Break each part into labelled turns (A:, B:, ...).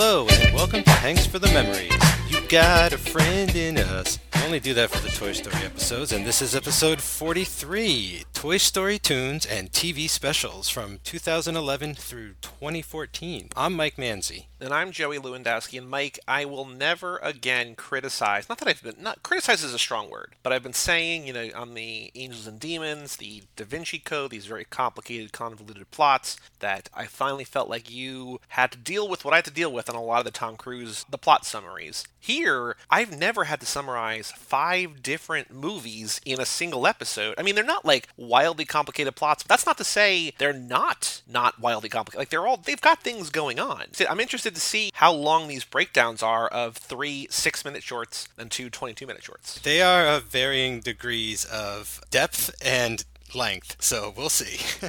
A: Hello, and welcome to Hanks for the Memories. You got a friend in us. I only do that for the Toy Story episodes, and this is episode 43 Toy Story tunes and TV specials from 2011 through 2014. I'm Mike Manzi.
B: And I'm Joey Lewandowski. And Mike, I will never again criticize, not that I've been, not criticize is a strong word, but I've been saying, you know, on the Angels and Demons, the Da Vinci Code, these very complicated, convoluted plots, that I finally felt like you had to deal with what I had to deal with on a lot of the Tom Cruise, the plot summaries. Here, I've never had to summarize five different movies in a single episode. I mean, they're not like wildly complicated plots, but that's not to say they're not not wildly complicated. Like they're all they've got things going on. I'm interested to see how long these breakdowns are of three six minute shorts and two 22 minute shorts.
A: They are of varying degrees of depth and length, so we'll see.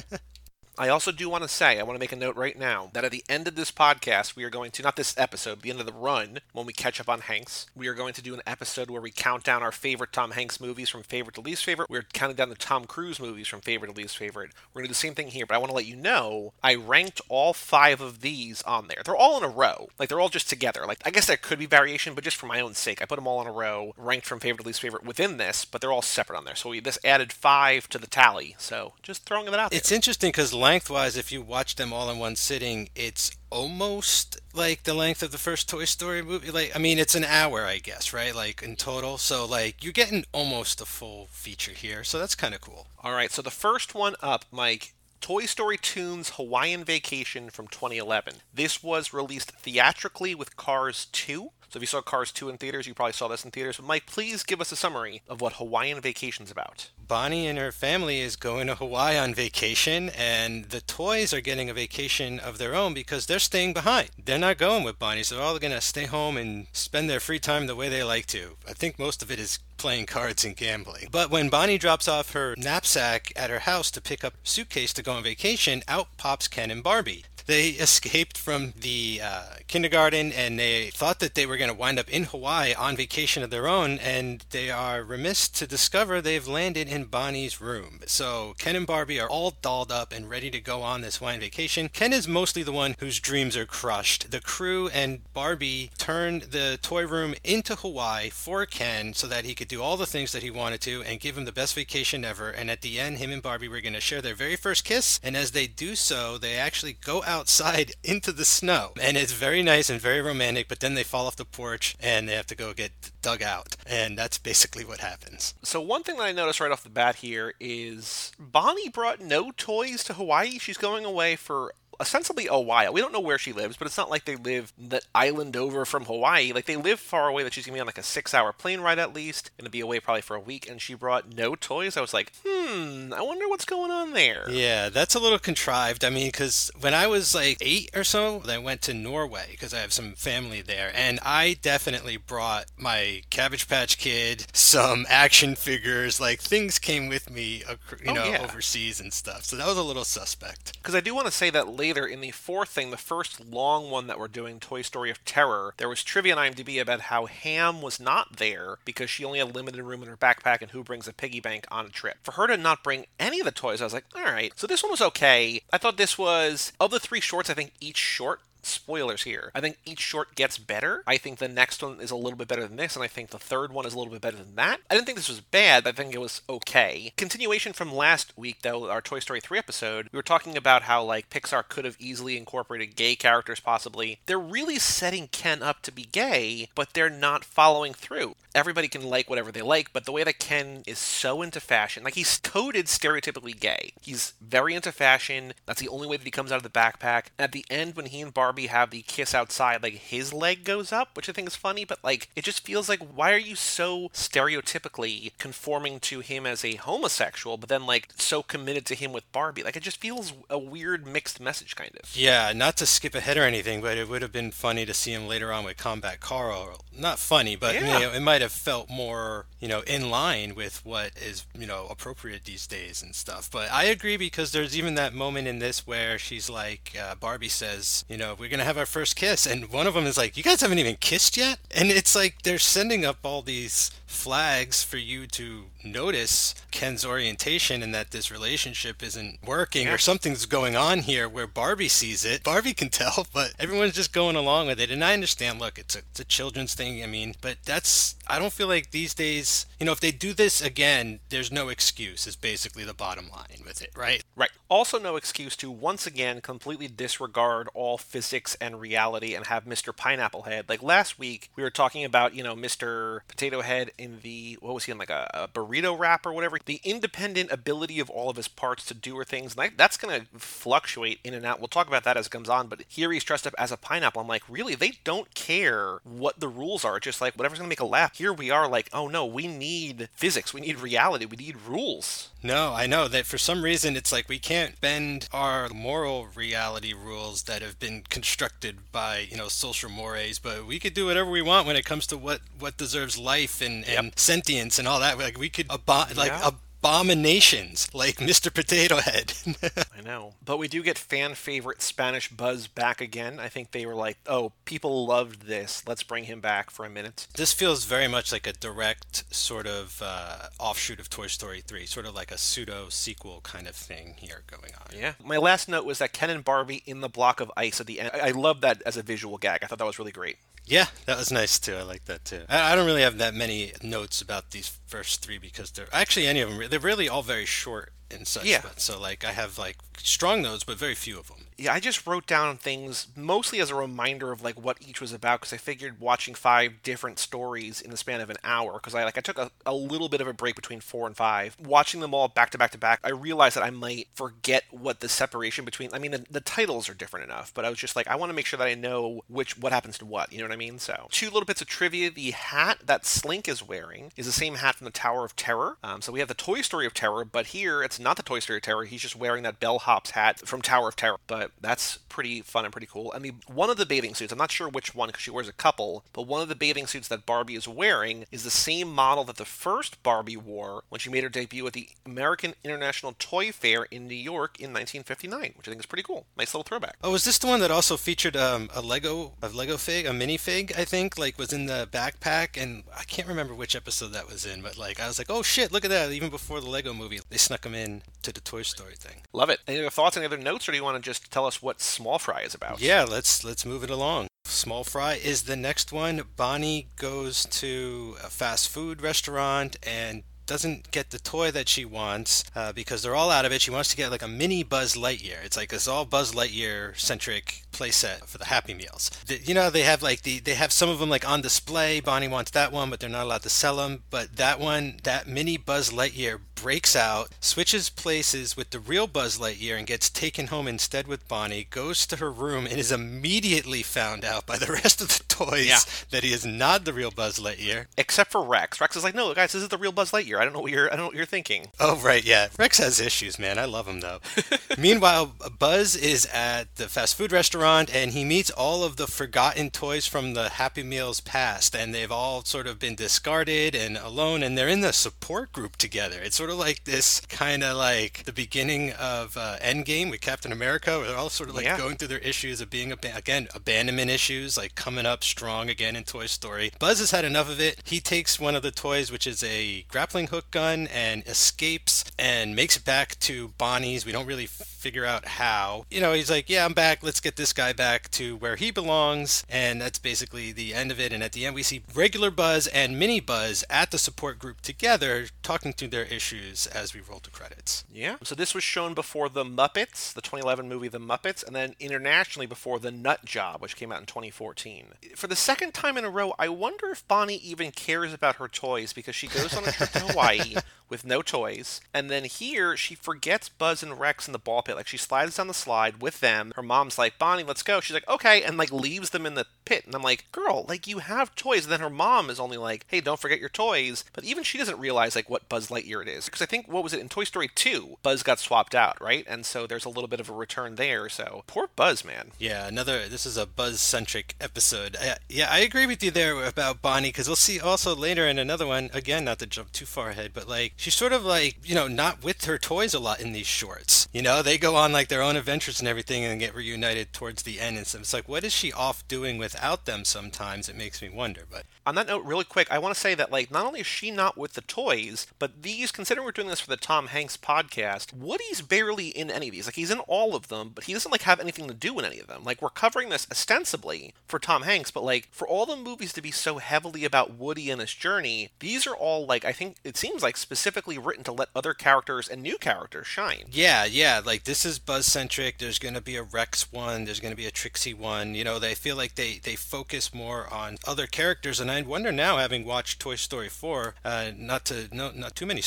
B: I also do want to say, I want to make a note right now that at the end of this podcast, we are going to, not this episode, the end of the run, when we catch up on Hanks, we are going to do an episode where we count down our favorite Tom Hanks movies from favorite to least favorite. We're counting down the Tom Cruise movies from favorite to least favorite. We're going to do the same thing here, but I want to let you know I ranked all five of these on there. They're all in a row. Like, they're all just together. Like, I guess there could be variation, but just for my own sake, I put them all in a row, ranked from favorite to least favorite within this, but they're all separate on there. So we, this added five to the tally. So just throwing that out there.
A: It's interesting because lengthwise, if you watch them all in one sitting, it's almost like the length of the first Toy Story movie. Like, I mean, it's an hour, I guess, right? Like in total. So, like, you're getting almost a full feature here. So that's kind of cool.
B: All right. So the first one up, Mike. Toy Story Toons Hawaiian Vacation from 2011. This was released theatrically with Cars 2. So if you saw Cars 2 in theaters, you probably saw this in theaters. But Mike, please give us a summary of what Hawaiian Vacation's about.
A: Bonnie and her family is going to Hawaii on vacation, and the toys are getting a vacation of their own because they're staying behind. They're not going with Bonnie, so they're all going to stay home and spend their free time the way they like to. I think most of it is playing cards and gambling. But when Bonnie drops off her knapsack at her house to pick up suitcase to go on vacation, out pops Ken and Barbie. They escaped from the uh, kindergarten and they thought that they were going to wind up in Hawaii on vacation of their own, and they are remiss to discover they've landed in Bonnie's room. So Ken and Barbie are all dolled up and ready to go on this Hawaiian vacation. Ken is mostly the one whose dreams are crushed. The crew and Barbie turn the toy room into Hawaii for Ken so that he could do all the things that he wanted to and give him the best vacation ever. And at the end, him and Barbie were going to share their very first kiss. And as they do so, they actually go outside into the snow. And it's very nice and very romantic, but then they fall off the porch and they have to go get dug out. And that's basically what happens.
B: So, one thing that I noticed right off the bat here is Bonnie brought no toys to Hawaii. She's going away for ostensibly a while. We don't know where she lives, but it's not like they live the island over from Hawaii. Like they live far away that she's gonna be on like a six hour plane ride at least, gonna be away probably for a week, and she brought no toys. I was like, hmm, I wonder what's going on there.
A: Yeah, that's a little contrived. I mean, because when I was like eight or so, I went to Norway because I have some family there, and I definitely brought my Cabbage Patch Kid, some action figures, like things came with me, you know, oh, yeah. overseas and stuff. So that was a little suspect.
B: Because I do want to say that later later in the fourth thing, the first long one that we're doing, Toy Story of Terror, there was trivia on IMDb about how Ham was not there because she only had limited room in her backpack and who brings a piggy bank on a trip. For her to not bring any of the toys, I was like, all right. So this one was okay. I thought this was, of the three shorts, I think each short spoilers here. I think each short gets better. I think the next one is a little bit better than this, and I think the third one is a little bit better than that. I didn't think this was bad, but I think it was okay. Continuation from last week, though, our Toy Story 3 episode, we were talking about how, like, Pixar could have easily incorporated gay characters, possibly. They're really setting Ken up to be gay, but they're not following through. Everybody can like whatever they like, but the way that Ken is so into fashion, like, he's coded stereotypically gay. He's very into fashion. That's the only way that he comes out of the backpack. At the end, when he and Barbie Barbie have the kiss outside, like his leg goes up, which I think is funny, but like it just feels like why are you so stereotypically conforming to him as a homosexual, but then like so committed to him with Barbie? Like it just feels a weird mixed message kind of.
A: Yeah, not to skip ahead or anything, but it would have been funny to see him later on with Combat Carl. Not funny, but yeah. you know, it might have felt more, you know, in line with what is, you know, appropriate these days and stuff. But I agree because there's even that moment in this where she's like, uh, Barbie says, you know, we're gonna have our first kiss, and one of them is like, "You guys haven't even kissed yet," and it's like they're sending up all these flags for you to notice Ken's orientation and that this relationship isn't working
B: Yeah.
A: or something's going on here where Barbie sees it. Barbie can tell, but everyone's just going along with it. And I understand, look, it's a, it's a children's thing. I mean, but that's, I don't feel like these days, you know, if they do this again, there's no excuse, is basically the bottom line with it, right?
B: Right. Also, no excuse to once again completely disregard all physics and reality and have Mr. Pineapple Head. Like last week, we were talking about, you know, Mr. Potato Head in the, what was he in, like a, a burrito wrap or whatever? The independent ability of all of his parts to do or things. And that's going to fluctuate in and out. We'll talk about that as it comes on. But here he's dressed up as a pineapple. I'm like, really? They don't care what the rules are. Just like whatever's going to make a laugh. Here we are like, oh no, we need physics. We need reality. We need rules.
A: No, I know that for some reason it's like we can't bend our moral reality rules that have been constructed by, you know, social mores, but we could do whatever we want when it comes to what what deserves life and, and sentience and all that. Like we could abo- like
B: Yeah.
A: Abominations like Mr. Potato Head.
B: I know. But we do get fan favorite Spanish Buzz back again. I think they were like, oh, people loved this. Let's bring him back for a minute.
A: this feels very much like a direct sort of uh, offshoot of Toy Story 3, sort of like a pseudo sequel kind of thing here going on.
B: Yeah. My last note was that Ken and Barbie in the block of ice at the end. I I love that as a visual gag. I thought that was really great.
A: Yeah, that was nice too. I like that too. I, I don't really have that many notes about these first three because they're actually any of them. They're really all very short and such.
B: Yeah.
A: But, so like I have like strong notes, but very few of them.
B: Yeah, I just wrote down things mostly as a reminder of like what each was about because I figured watching five different stories in the span of an hour because I like I took a, a little bit of a break between four and five. Watching them all back to back to back, I realized that I might forget what the separation between. I mean, the, the titles are different enough, but I was just like, I want to make sure that I know which what happens to what. You know what I mean? So two little bits of trivia: the hat that Slink is wearing is the same hat from the Tower of Terror. Um, so we have the Toy Story of Terror, but here it's not the Toy Story of Terror. He's just wearing that bellhop's hat from Tower of Terror. But that's pretty fun and pretty cool. And the one of the bathing suits, I'm not sure which one because she wears a couple, but one of the bathing suits that Barbie is wearing is the same model that the first Barbie wore when she made her debut at the American International Toy Fair in New York in 1959, which I think is pretty cool. Nice little throwback.
A: Oh, was this the one that also featured um, a Lego a Lego fig, a minifig? I think like was in the backpack, and I can't remember which episode that was in, but like I was like, oh shit, look at that! Even before the Lego movie, they snuck him in to the Toy Story thing.
B: Love it. Any other thoughts? Any other notes, or do you want to just tell us what Small Fry is about?
A: Yeah, let's let's move it along. Small Fry is the next one. Bonnie goes to a fast food restaurant and doesn't get the toy that she wants uh, because they're all out of it. She wants to get like a mini Buzz Lightyear. It's like it's all Buzz Lightyear centric playset for the Happy Meals. The, you know they have like the they have some of them like on display. Bonnie wants that one, but they're not allowed to sell them. But that one, that mini Buzz Lightyear breaks out, switches places with the real Buzz Lightyear, and gets taken home instead with Bonnie. Goes to her room and is immediately found out by the rest of the toys
B: Yeah.
A: that he is not the real Buzz Lightyear.
B: Except for Rex. Rex is like, no, guys, this is the real Buzz Lightyear. I don't know what you're. I don't know what you're thinking.
A: Oh right, yeah. Rex has issues, man. I love him though. Meanwhile, Buzz is at the fast food restaurant and he meets all of the forgotten toys from the Happy Meals past, and they've all sort of been discarded and alone, and they're in the support group together. It's sort of like this kind of like the beginning of uh, Endgame with Captain America, where they're all sort of like
B: Yeah.
A: going through their issues of being ab- again abandonment issues, like coming up strong again in Toy Story. Buzz has had enough of it. He takes one of the toys, which is a grappling hook gun, and escapes and makes it back to Bonnie's. We don't really figure out how. You know, he's like, "Yeah, I'm back. Let's get this guy back to where he belongs." And that's basically the end of it. And at the end, we see regular Buzz and Mini Buzz at the support group together, talking through their issues as we roll to credits.
B: Yeah. So this was shown before The Muppets, the 2011 movie The Muppets, and then internationally before The Nut Job, which came out in 2014. For the second time in a row, I wonder if Bonnie even cares about her toys because she goes on a trip to Hawaii with no toys, and then here she forgets Buzz and Rex in the ball pit. Like she slides down the slide with them. Her mom's like, "Bonnie, let's go." She's like, "Okay," and like leaves them in the pit. And I'm like, "Girl, like you have toys." And then her mom is only like, "Hey, don't forget your toys." But even she doesn't realize like what Buzz Lightyear it is. Because I think what was it in Toy Story 2, Buzz got swapped out, right? And so there's a little bit of a return there. So poor Buzz, man.
A: Yeah, another. This is a Buzz centric episode. Uh, yeah, I agree with you there about Bonnie because we'll see also later in another one. Again, not to jump too far ahead, but like she's sort of like you know not with her toys a lot in these shorts. You know, they go on like their own adventures and everything, and get reunited towards the end. And so it's like, what is she off doing without them? Sometimes it makes me wonder. But
B: on that note, really quick, I want to say that like not only is she not with the toys, but these, considering we're doing this for the Tom Hanks podcast, Woody's barely in any of these. Like he's in all of them, but he doesn't like have anything to do in any of them. Like we're covering this ostensibly for Tom Hanks, but like for all the movies to be so heavily about Woody and his journey, these are all like I think it seems like specifically written to let other characters and new characters shine.
A: Yeah, yeah. Like this is Buzz centric. There's going to be a Rex one. There's going to be a Trixie one. You know, they feel like they they focus more on other characters, and I wonder now, having watched Toy Story four, uh, not to no not too many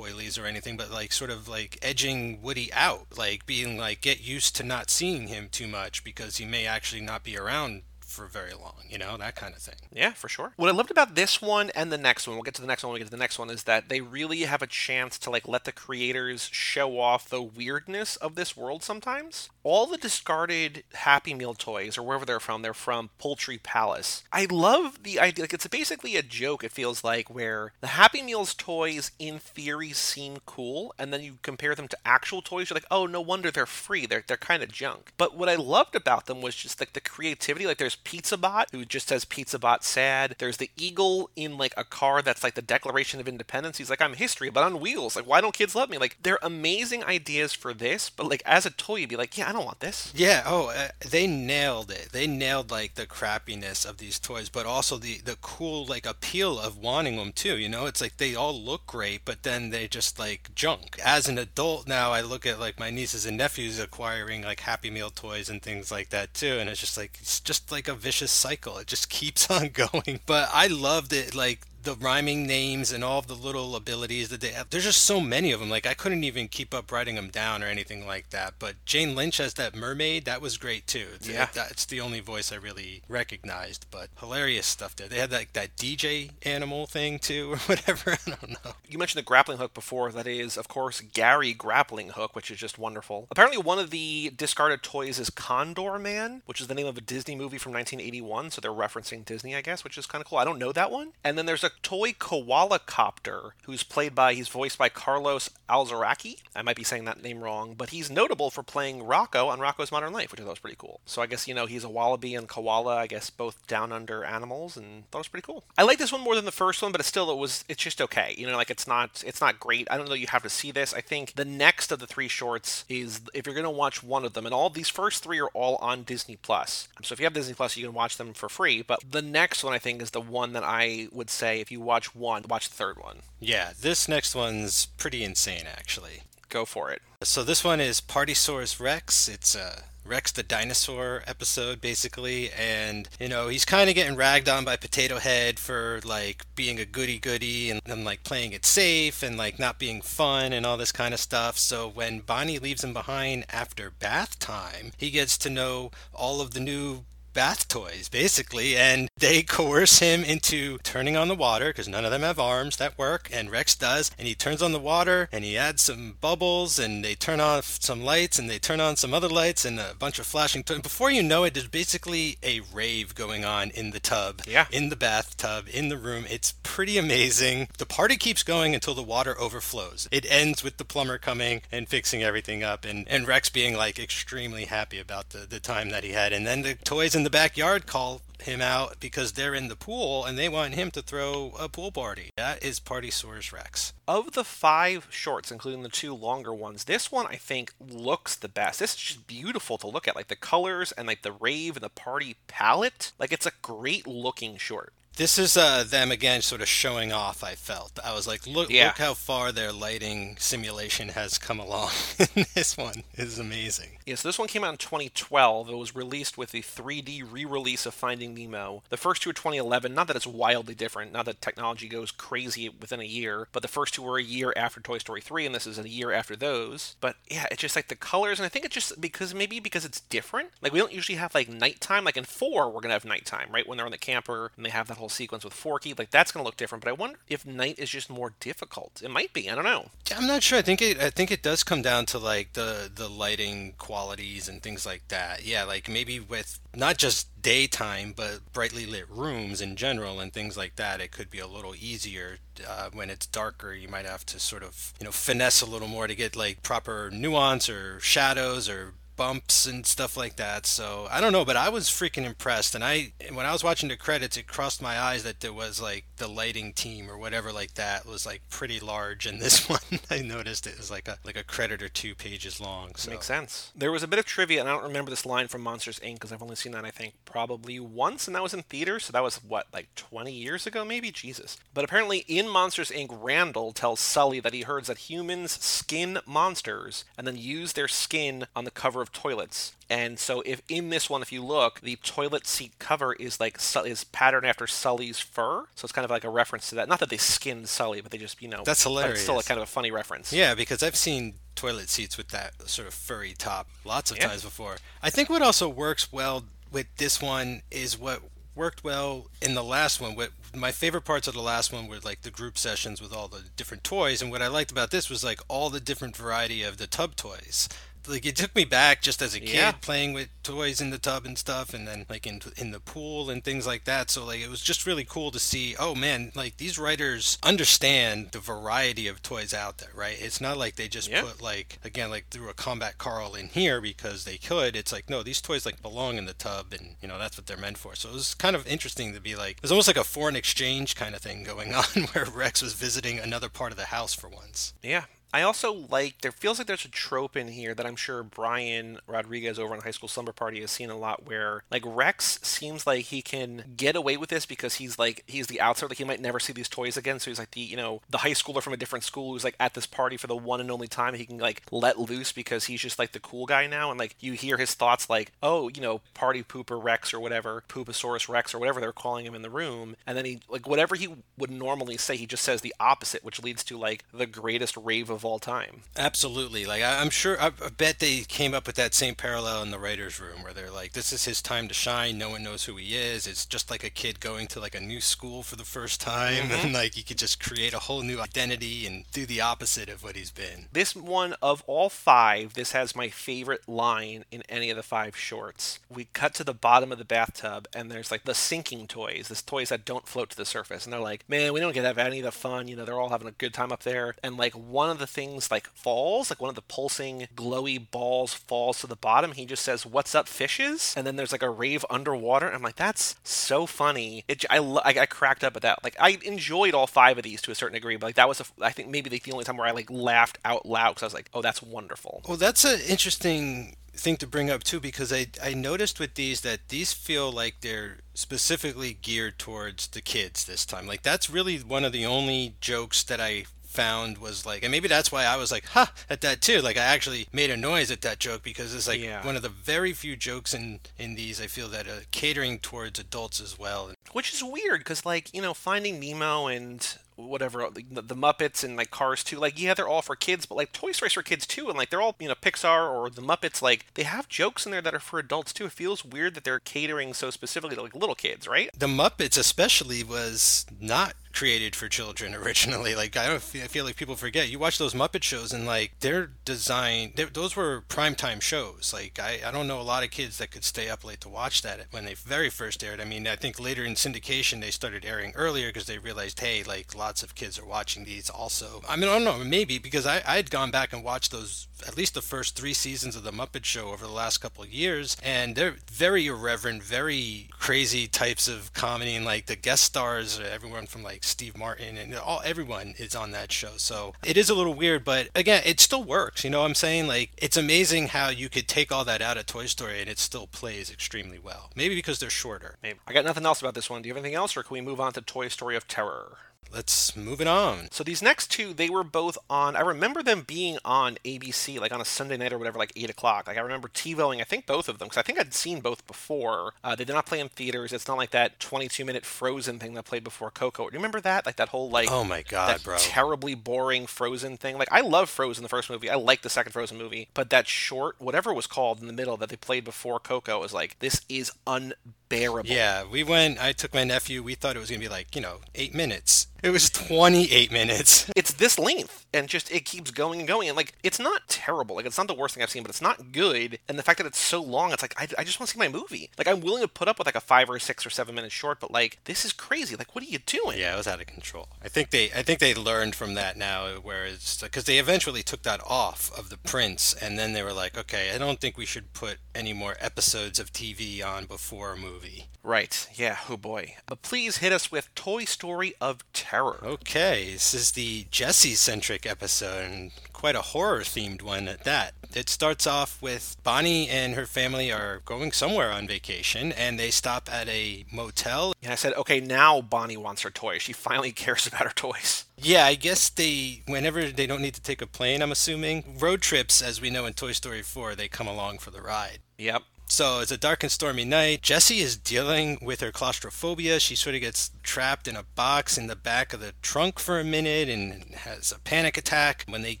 A: or anything, but like sort of like edging Woody out, like being like get used to not seeing him too much because he may actually not be around for very long, you know, that kind of thing.
B: Yeah, for sure. What I loved about this one and the next one, we'll get to the next one we get to the next one, is that they really have a chance to like let the creators show off the weirdness of this world sometimes. All the discarded Happy Meal toys, or wherever they're from, they're from Poultry Palace. I love the idea, like, it's basically a joke, it feels like, where the Happy Meals toys, in theory, seem cool, and then you compare them to actual toys, you're like, oh, no wonder they're free. They're, they're kind of junk. But what I loved about them was just like the creativity. Like, there's Pizza Bot, who just says Pizza Bot sad. There's the eagle in like a car that's like the Declaration of Independence. He's like, I'm history, but on wheels. Like, why don't kids love me? Like, they're amazing ideas for this, but like as a toy, you'd be like, yeah, I don't want this.
A: Yeah. Oh, uh, they nailed it. They nailed like the crappiness of these toys, but also the the cool like appeal of wanting them too. You know, it's like they all look great, but then they just like junk. As an adult now, I look at like my nieces and nephews acquiring like Happy Meal toys and things like that too, and it's just like it's just like a vicious cycle. It just keeps on going. But I loved it. Like the rhyming names and all of the little abilities that they have. There's just so many of them. Like I couldn't even keep up writing them down or anything like that. But Jane Lynch as that mermaid, that was great too.
B: Yeah,
A: that's the only voice I really recognized. But hilarious stuff there. They had like that DJ animal thing too, or whatever. I don't know.
B: You mentioned the grappling hook before. That is, of course, Gary grappling hook, which is just wonderful. Apparently, one of the discarded toys is Condorman, which is the name of a Disney movie from 1981. So they're referencing Disney, I guess, which is kind of cool. I don't know that one. And then there's a toy koala copter who's played by he's voiced by Carlos Alazraqui. I might be saying that name wrong, but he's notable for playing Rocco on Rocco's Modern Life, which I thought was pretty cool. So I guess you know he's a wallaby and koala, I guess both down under animals, and thought it was pretty cool. I like this one more than the first one, but it still it was it's just okay. You know, like it's not it's not great. I don't know you have to see this. I think the next of the three shorts is if you're gonna watch one of them, and all these first three are all on Disney Plus. So if you have Disney Plus, you can watch them for free. But the next one I think is the one that I would say if you watch one, watch the third one.
A: Yeah, this next one's pretty insane, actually.
B: Go for it.
A: So this one is Partysaurus Rex. It's a Rex the dinosaur episode basically and you know he's kind of getting ragged on by Potato Head for like being a goody goody and, and like playing it safe and like not being fun and all this kind of stuff so when Bonnie leaves him behind after bath time he gets to know all of the new bath toys, basically, and they coerce him into turning on the water because none of them have arms that work, and Rex does. And he turns on the water and he adds some bubbles, and they turn off some lights, and they turn on some other lights, and a bunch of flashing. T- Before you know it, there's basically a rave going on in the tub,
B: yeah.
A: in the bathtub, in the room. It's pretty amazing. The party keeps going until the water overflows. It ends with the plumber coming and fixing everything up, and, and Rex being like extremely happy about the, the time that he had. And then the toys in the backyard call him out because they're in the pool and they want him to throw a pool party. That is Partysaurus Rex.
B: Of the five shorts, including the two longer ones, this one I think looks the best. This is just beautiful to look at. Like the colors and like the rave and the party palette. Like it's a great looking short.
A: This is uh, them again, sort of showing off. I felt I was like, look,
B: Yeah.
A: look how far their lighting simulation has come along. this one is amazing.
B: Yeah, so this one came out in 2012. It was released with the 3D re-release of Finding Nemo. The first two are 2011. Not that it's wildly different, not that technology goes crazy within a year, but the first two were a year after Toy Story 3, and this is a year after those. But yeah, it's just like the colors, and I think it's just because maybe because it's different. Like we don't usually have like nighttime. Like in four, we're gonna have nighttime, right? When they're on the camper and they have that whole sequence with Forky. Like that's going to look different. But I wonder if Night is just more difficult. It might be. I don't know.
A: I'm not sure. I think it. I think it does come down to like the the lighting qualities and things like that. Yeah, like maybe with not just daytime, but brightly lit rooms in general and things like that, it could be a little easier. Uh, when it's darker, you might have to sort of, you know, finesse a little more to get like proper nuance or shadows or bumps and stuff like that. So I don't know, but I was freaking impressed. And I, when I was watching the credits, it crossed my eyes that there was like the lighting team or whatever like that was like pretty large. And this one, I noticed it was like a like a credit or two pages long. So.
B: Makes sense. There was a bit of trivia, and I don't remember this line from Monsters Inc. because I've only seen that I think probably once, and that was in theaters. So that was what like 20 years ago, maybe. Jesus. But apparently, in Monsters Inc., Randall tells Sully that he heard that humans skin monsters and then use their skin on the cover of toilets. And so, if in this one, if you look, the toilet seat cover is like is patterned after Sully's fur, so it's kind of like a reference to that. Not that they skinned Sully, but they just you know
A: that's hilarious.
B: It's still a kind of a funny reference.
A: Yeah, because I've seen toilet seats with that sort of furry top lots of yeah. times before. I think what also works well with this one is what worked well in the last one. What my favorite parts of the last one were like the group sessions with all the different toys, and what I liked about this was like all the different variety of the tub toys like it took me back just as a kid yeah. playing with toys in the tub and stuff and then like in in the pool and things like that. So like it was just really cool to see oh man like these writers understand the variety of toys out there right? It's not like they just yeah. put like again like threw a combat carl in here because they could. It's like no these toys like belong in the tub and you know that's what they're meant for. So it was kind of interesting to be like it was almost like a foreign exchange kind of thing going on where rex was visiting another part of the house for once.
B: Yeah I also like there feels like there's a trope in here that I'm sure Brian Rodriguez over on High School Slumber Party has seen a lot where like Rex seems like he can get away with this because he's like he's the outsider like he might never see these toys again. So he's like the you know the high schooler from a different school who's like at this party for the one and only time he can like let loose because he's just like the cool guy now. And like you hear his thoughts like oh you know party pooper Rex or whatever Pooposaurus Rex or whatever they're calling him in the room. And then he like whatever he would normally say he just says the opposite which leads to like the greatest rave of of all time.
A: Absolutely. Like I, am sure, I, bet they came up with that same parallel in the writers' room where they're like, "This is his time to shine. No one knows who he is. It's just like a kid going to like a new school for the first time, mm-hmm. and like he could just create a whole new identity and do the opposite of what he's been."
B: This one of all five, this has my favorite line in any of the five shorts. We cut to the bottom of the bathtub, and there's like the sinking toys, this toys that don't float to the surface, and they're like, "Man, we don't get to have any of the fun. You know, they're all having a good time up there." And like one of the things like falls, like one of the pulsing glowy balls falls to the bottom. He just says, "What's up, fishes?" And then there's like a rave underwater. And I'm like, that's so funny. It, I, I, I cracked up at that. Like I enjoyed all five of these to a certain degree, but like that was a, I think maybe the only time where I like laughed out loud because I was like, oh, that's wonderful.
A: Well, that's an interesting thing to bring up too because I, I noticed with these that these feel like they're specifically geared towards the kids this time like that's really one of the only jokes that i found was like, and maybe that's why I was like, ha, at that too. Like I actually made a noise at that joke because it's like yeah. one of the very few jokes in in these I feel that are catering towards adults as well.
B: Which is weird because like you know Finding Nemo and whatever uh, the, the, Muppets and like Cars too. Like yeah, they're all for kids, but like Toy Story's for kids too, and like they're all you know Pixar or the Muppets. Like they have jokes in there that are for adults too. It feels weird that they're catering so specifically to like little kids, right?
A: The Muppets especially was not created for children originally. Like I don't feel, I feel like people forget. You watch those Muppet shows and like they're designed. Those were primetime shows. Like I, I don't know a lot of kids that could stay up late to watch that when they very first aired. I mean, I think later in syndication they started airing earlier because they realized, hey, like lots of kids are watching these also. I mean, I don't know, maybe because I I'd gone back and watched those at least the first three seasons of the Muppet Show over the last couple of years, and they're very irreverent, very crazy types of comedy, and like the guest stars, everyone from like Steve Martin and all everyone is on that show. So it is a little weird, but again, it still works. You know what I'm saying? Like it's amazing how you could take all that out of Toy Story and it still plays extremely well. Maybe because they're shorter.
B: Maybe. I got nothing else about this one. Do you have anything else, or can we move on to Toy Story of Terror?
A: Let's move it on.
B: So these next two, they were both on. I remember them being on ABC, like on a Sunday night or whatever, like eight o'clock. Like I remember TiVoing, I think both of them, because I think I'd seen both before. Uh, they did not play in theaters. It's not like that 22 minute Frozen thing that played before Coco. Do you remember that? Like that whole like
A: oh my god,
B: that
A: bro,
B: terribly boring Frozen thing. Like I love Frozen, the first movie. I like the second Frozen movie, but that short, whatever it was called in the middle that they played before Coco, was like this is unbearable.
A: Yeah, we went. I took my nephew. We thought it was gonna be like you know eight minutes. It was 28 minutes.
B: It's this length, and just it keeps going and going. And like, it's not terrible. Like, it's not the worst thing I've seen, but it's not good. And the fact that it's so long, it's like I, I just want to see my movie. Like, I'm willing to put up with like a five or six or seven minute short, but like, this is crazy. Like, what are you doing?
A: Yeah, it was out of control. I think they, I think they learned from that now, where it's because they eventually took that off of the prints, and then they were like, okay, I don't think we should put any more episodes of TV on before a movie.
B: Right. Yeah. Oh boy. But please hit us with Toy Story of Terror.
A: Okay, this is the Jessie centric episode, and quite a horror themed one at that. It starts off with Bonnie and her family are going somewhere on vacation, and they stop at a motel.
B: And I said, okay, now Bonnie wants her toys. She finally cares about her toys.
A: Yeah, I guess they, whenever they don't need to take a plane, I'm assuming, road trips, as we know in Toy Story 4, they come along for the ride.
B: Yep.
A: So it's a dark and stormy night. Jessie is dealing with her claustrophobia. She sort of gets trapped in a box in the back of the trunk for a minute and has a panic attack. When they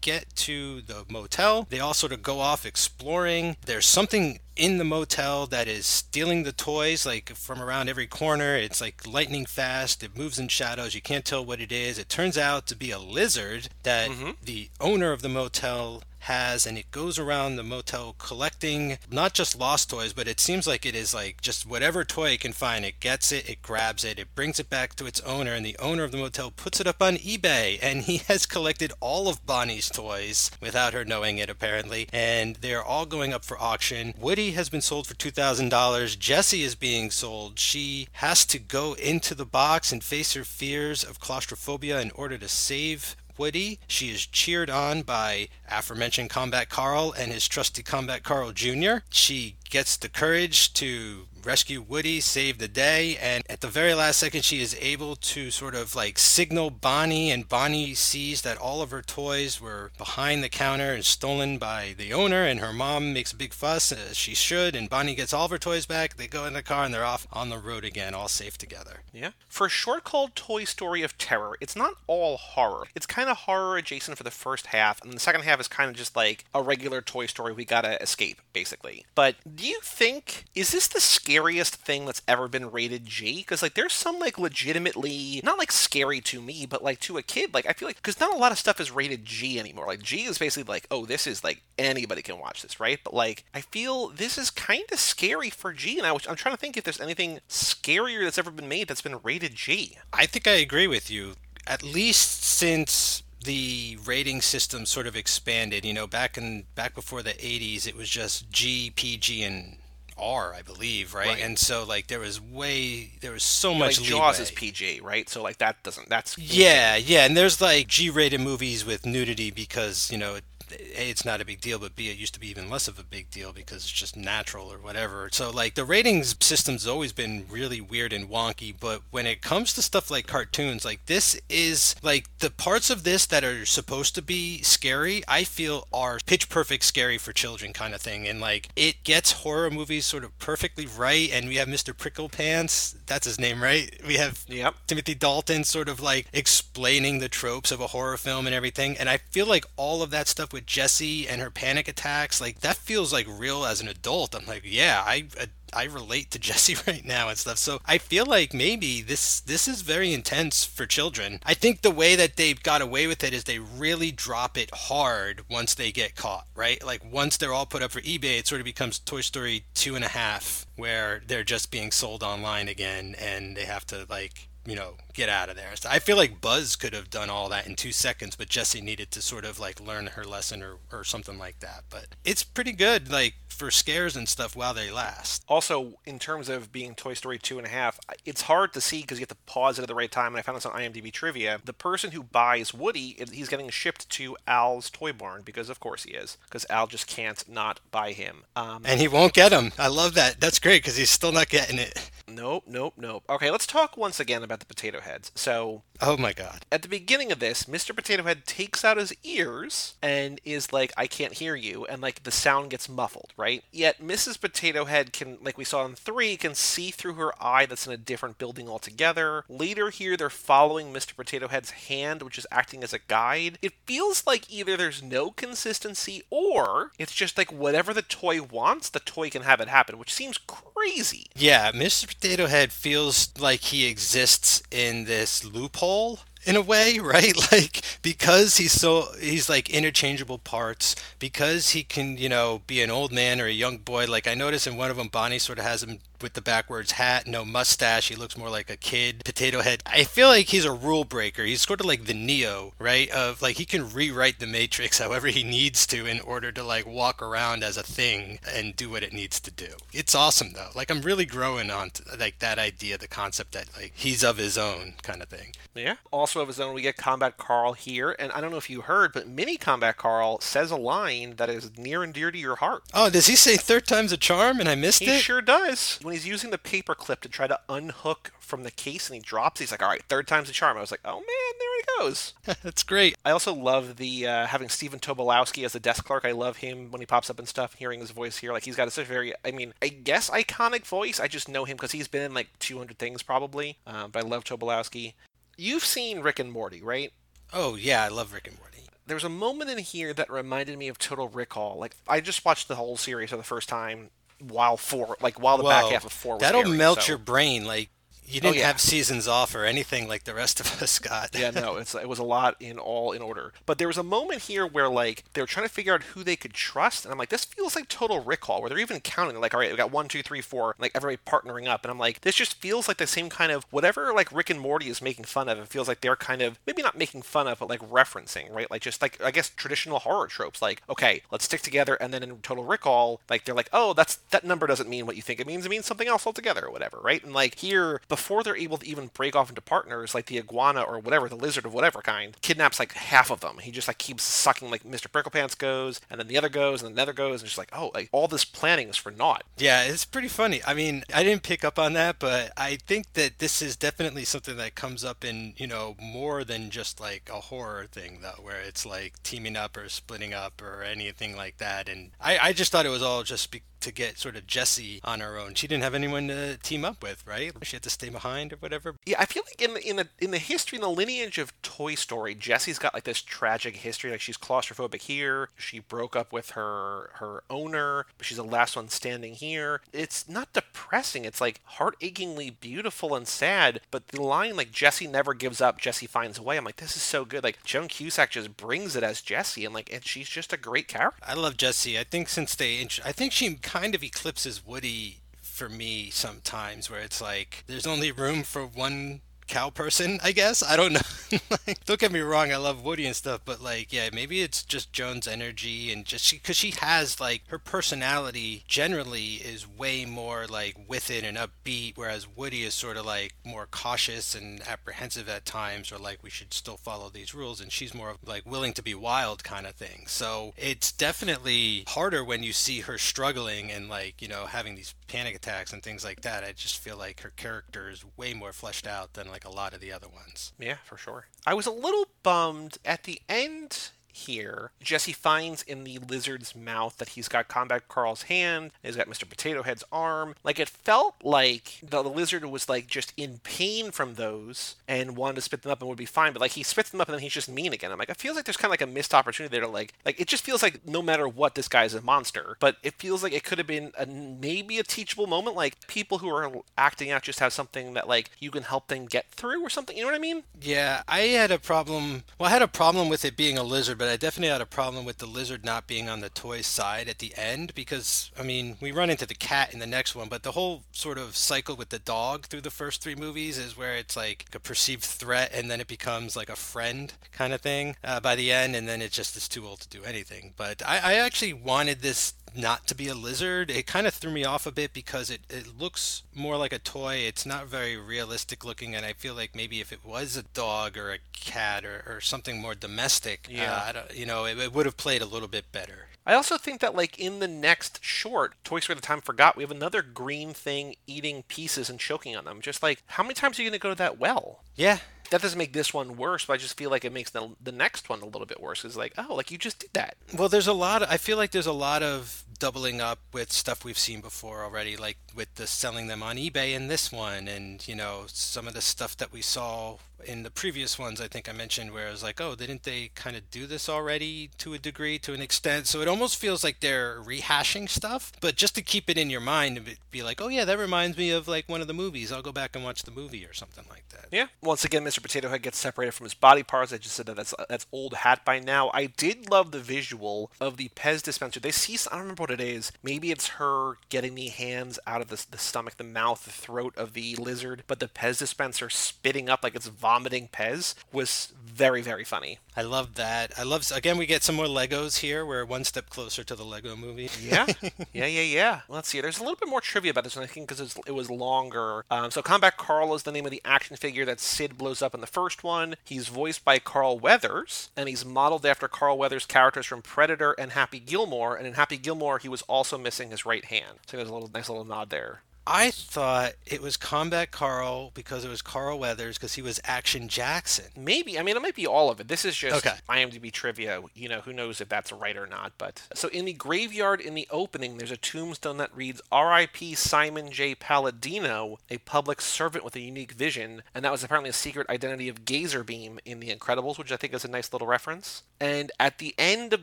A: get to the motel, they all sort of go off exploring. There's something in the motel that is stealing the toys like from around every corner. It's like lightning fast. It moves in shadows. You can't tell what it is. It turns out to be a lizard that mm-hmm. the owner of the motel has and it goes around the motel collecting not just lost toys but it seems like it is like just whatever toy it can find it gets it it grabs it it brings it back to its owner and the owner of the motel puts it up on ebay and he has collected all of bonnie's toys without her knowing it apparently and they're all going up for auction. Woody has been sold for $2000 jessie is being sold. She has to go into the box and face her fears of claustrophobia in order to save Woody. She is cheered on by aforementioned Combat Carl and his trusty Combat Carl Jr. She gets the courage to rescue Woody, save the day, and at the very last second, she is able to sort of like signal Bonnie, and Bonnie sees that all of her toys were behind the counter and stolen by the owner, and her mom makes a big fuss, as she should, and Bonnie gets all of her toys back. They go in the car and they're off on the road again, all safe together.
B: Yeah. For a short called Toy Story of Terror, it's not all horror. It's kind of horror adjacent for the first half, and the second half is kind of just like a regular Toy Story. We gotta escape, basically. But do you think is this the scariest thing that's ever been rated G? Because like there's some like legitimately not like scary to me, but like to a kid, like I feel like because not a lot of stuff is rated G anymore. Like G is basically like oh this is like anybody can watch this, right? But like I feel this is kind of scary for G, and I, I'm trying to think if there's anything scarier that's ever been made that's been rated G.
A: I think I agree with you. At least since the rating system sort of expanded. You know, back in back before the '80s, it was just G, PG, and R, I believe, right? right? And so like there was way there was so yeah, much.
B: Like Jaws is PG, right? So like that doesn't that's
A: yeah, yeah. And there's like G-rated movies with nudity because you know it a it's not a big deal, but b it used to be even less of a big deal because it's just natural or whatever. So like the ratings system's always been really weird and wonky, but when it comes to stuff like cartoons, like this is like the parts of this that are supposed to be scary, I feel are pitch perfect scary for children kind of thing, and like it gets horror movies sort of perfectly right. And we have Mr. Pricklepants, that's his name, right? We have
B: yep.
A: Timothy Dalton sort of like explaining the tropes of a horror film and everything, and I feel like all of that stuff with Jessie and her panic attacks, like that feels like real as an adult. I'm like, yeah, I I relate to Jessie right now and stuff. So I feel like maybe this this is very intense for children. I think the way that they got away with it is they really drop it hard once they get caught, right? Like once they're all put up for eBay, it sort of becomes Toy Story two and a half, where they're just being sold online again and they have to like you know, get out of there. So I feel like Buzz could have done all that in two seconds, but Jessie needed to sort of like learn her lesson or, or something like that. But it's pretty good, like for scares and stuff while they last.
B: Also, in terms of being Toy Story two and a half, it's hard to see because you have to pause it at the right time. And I found this on IMDb trivia. The person who buys Woody, he's getting shipped to Al's toy barn because, of course, he is. Because Al just can't not buy him.
A: Um, and he won't get him. I love that. That's great because he's still not getting it.
B: Nope, nope, nope. Okay, let's talk once again about the potato heads. So,
A: oh my god.
B: At the beginning of this, Mr. Potato Head takes out his ears and is like, I can't hear you, and like the sound gets muffled, right? Yet Mrs. Potato Head can, like we saw in 3, can see through her eye that's in a different building altogether. Later here, they're following Mr. Potato Head's hand, which is acting as a guide. It feels like either there's no consistency or it's just like whatever the toy wants, the toy can have it happen, which seems crazy.
A: Yeah, Mr. Potato Head feels like he exists in this loophole in a way, right? Like because he's so he's like interchangeable parts because he can, you know, be an old man or a young boy. Like I noticed in one of them Bonnie sort of has him with the backwards hat, no mustache. He looks more like a kid. Potato head. I feel like he's a rule breaker. He's sort of like the Neo, right? Of like he can rewrite the Matrix however he needs to in order to like walk around as a thing and do what it needs to do. It's awesome though. Like I'm really growing on to, like that idea, the concept that like he's of his own kind of thing.
B: Yeah. Also of his own, we get Combat Carl here, and I don't know if you heard, but Mini Combat Carl says a line that is near and dear to your heart.
A: Oh, does he say third time's a charm and I missed
B: he
A: it?
B: He sure does when he's using the paper clip to try to unhook from the case and he drops, he's like, all right, third time's a charm. I was like, oh man, there he goes.
A: That's great.
B: I also love the uh, having Stephen Tobolowsky as the desk clerk. I love him when he pops up and stuff, hearing his voice here. Like he's got such a very, I mean, I guess iconic voice. I just know him because he's been in like 200 things probably. Uh, but I love Tobolowsky. You've seen Rick and Morty, right?
A: Oh yeah, I love Rick and Morty
B: there's a moment in here that reminded me of Total Rickall. Like I just watched the whole series for the first time while four, like while the Whoa, back half of four.
A: that'll
B: airing,
A: melt
B: so.
A: your brain. Like you oh, didn't oh, yeah. have seasons off or anything like the rest of us got.
B: yeah, no, it's it was a lot in all in order. But there was a moment here where like they were trying to figure out who they could trust, and I'm like, this feels like Total Rickall, where they're even counting. They're like, all right, we got one, two, three, four, like everybody partnering up, and I'm like, this just feels like the same kind of whatever like Rick and Morty is making fun of. It feels like they're kind of maybe not making fun of, but like referencing, right? Like just like I guess traditional horror tropes. Like, okay, let's stick together, and then in Total Rickall, like they're like, oh, that's that number doesn't mean what you think it means. It means something else altogether, or whatever, right? And like here, before they're able to even break off into partners, like the iguana or whatever, the lizard of whatever kind, kidnaps like half of them. He just like keeps sucking like Mr. Pricklepants goes, and then the other goes, and the other goes, and just like, oh, like all this planning is for naught.
A: Yeah, it's pretty funny. I mean, I didn't pick up on that, but I think that this is definitely something that comes up in, you know, more than just like a horror thing though, where it's like teaming up or splitting up or anything like that. And I, I just thought it was all just to get sort of Jessie on her own. She didn't have anyone to team up with, right? She had to stay behind or whatever.
B: Yeah, I feel like in the in the in the history in the lineage of Toy Story, Jessie's got like this tragic history. Like she's claustrophobic here. She broke up with her her owner, but she's the last one standing here. It's not depressing. It's like heart achingly beautiful and sad. But the line like Jessie never gives up, Jessie finds a way. I'm like, this is so good. Like Joan Cusack just brings it as Jessie, and like and she's just a great character.
A: I love Jessie. I think since they, I think she kind of eclipses Woody for me sometimes, where it's like there's only room for one cow person, I guess. I don't know. like, don't get me wrong, I love Woody and stuff, but like, yeah, maybe it's just Joan's energy and just because she, she, has like her personality generally is way more like with it and upbeat, whereas Woody is sort of like more cautious and apprehensive at times, or like we should still follow these rules, and she's more of like willing to be wild kind of thing. So it's definitely harder when you see her struggling and like you know having these panic attacks and things like that. I just feel like her character is way more fleshed out than like a lot of the other ones.
B: Yeah, for sure. I was a little bummed at the end here, Jesse finds in the lizard's mouth that he's got Combat Carl's hand, he's got Mr. Potato Head's arm. Like it felt like the, lizard was like just in pain from those and wanted to spit them up and would be fine, but like he spits them up and then he's just mean again. I'm like, it feels like there's kind of like a missed opportunity there to like, like it just feels like no matter what, this guy is a monster. But it feels like it could have been a, maybe a teachable moment. Like people who are acting out just have something that like you can help them get through or something. You know what I mean?
A: Yeah, I had a problem. Well, I had a problem with it being a lizard, but but I definitely had a problem with the lizard not being on the toy side at the end because, I mean, we run into the cat in the next one, but the whole sort of cycle with the dog through the first three movies is where it's like a perceived threat and then it becomes like a friend kind of thing uh, by the end, and then it just is too old to do anything. But I, I actually wanted this not to be a lizard. It kind of threw me off a bit because it, it looks more like a toy. It's not very realistic looking, and I feel like maybe if it was a dog or a cat or, or something more domestic, yeah. Uh, you know, it, it would have played a little bit better.
B: I also think that, like, in the next short, Toy Story That Time Forgot, we have another green thing eating pieces and choking on them. Just like, how many times are you going to go to that well?
A: Yeah,
B: that doesn't make this one worse, but I just feel like it makes the the next one a little bit worse. It's like, oh, like you just did that.
A: Well, there's a lot. Of, I feel like there's a lot of doubling up with stuff we've seen before already, like with the selling them on eBay in this one, and you know some of the stuff that we saw in the previous ones. I think I mentioned where I was like, oh, didn't they kind of do this already to a degree, to an extent? So it almost feels like they're rehashing stuff, but just to keep it in your mind and be like, oh yeah, that reminds me of like one of the movies. I'll go back and watch the movie or something like that.
B: Yeah. Once again, Mr. Potato Head gets separated from his body parts. I just said that that's that's old hat by now. I did love the visual of the Pez dispenser. They see I don't remember what it is. Maybe it's her getting the hands out of the, the stomach, the mouth, the throat of the lizard, but the Pez dispenser spitting up like it's vomiting Pez was very very funny.
A: I love that. I love again we get some more Legos here. We're one step closer to the Lego movie.
B: yeah, yeah, yeah, yeah. Let's see. There's a little bit more trivia about this one I think because it was longer. Um, so Combat Carl is the name of the action figure that Sid blows up in the first one. He's voiced by Carl Weathers, and he's modeled after Carl Weathers' characters from Predator and Happy Gilmore. And in Happy Gilmore, he was also missing his right hand. So there's a little nice little nod there.
A: I thought it was Combat Carl because it was Carl Weathers because he was Action Jackson.
B: Maybe. I mean, it might be all of it. This is just okay. IMDb trivia. You know, who knows if that's right or not. But so in the graveyard in the opening, there's a tombstone that reads R.I.P. Simon J. Palladino, a public servant with a unique vision. And that was apparently a secret identity of Gazerbeam in The Incredibles, which I think is a nice little reference. And at the end of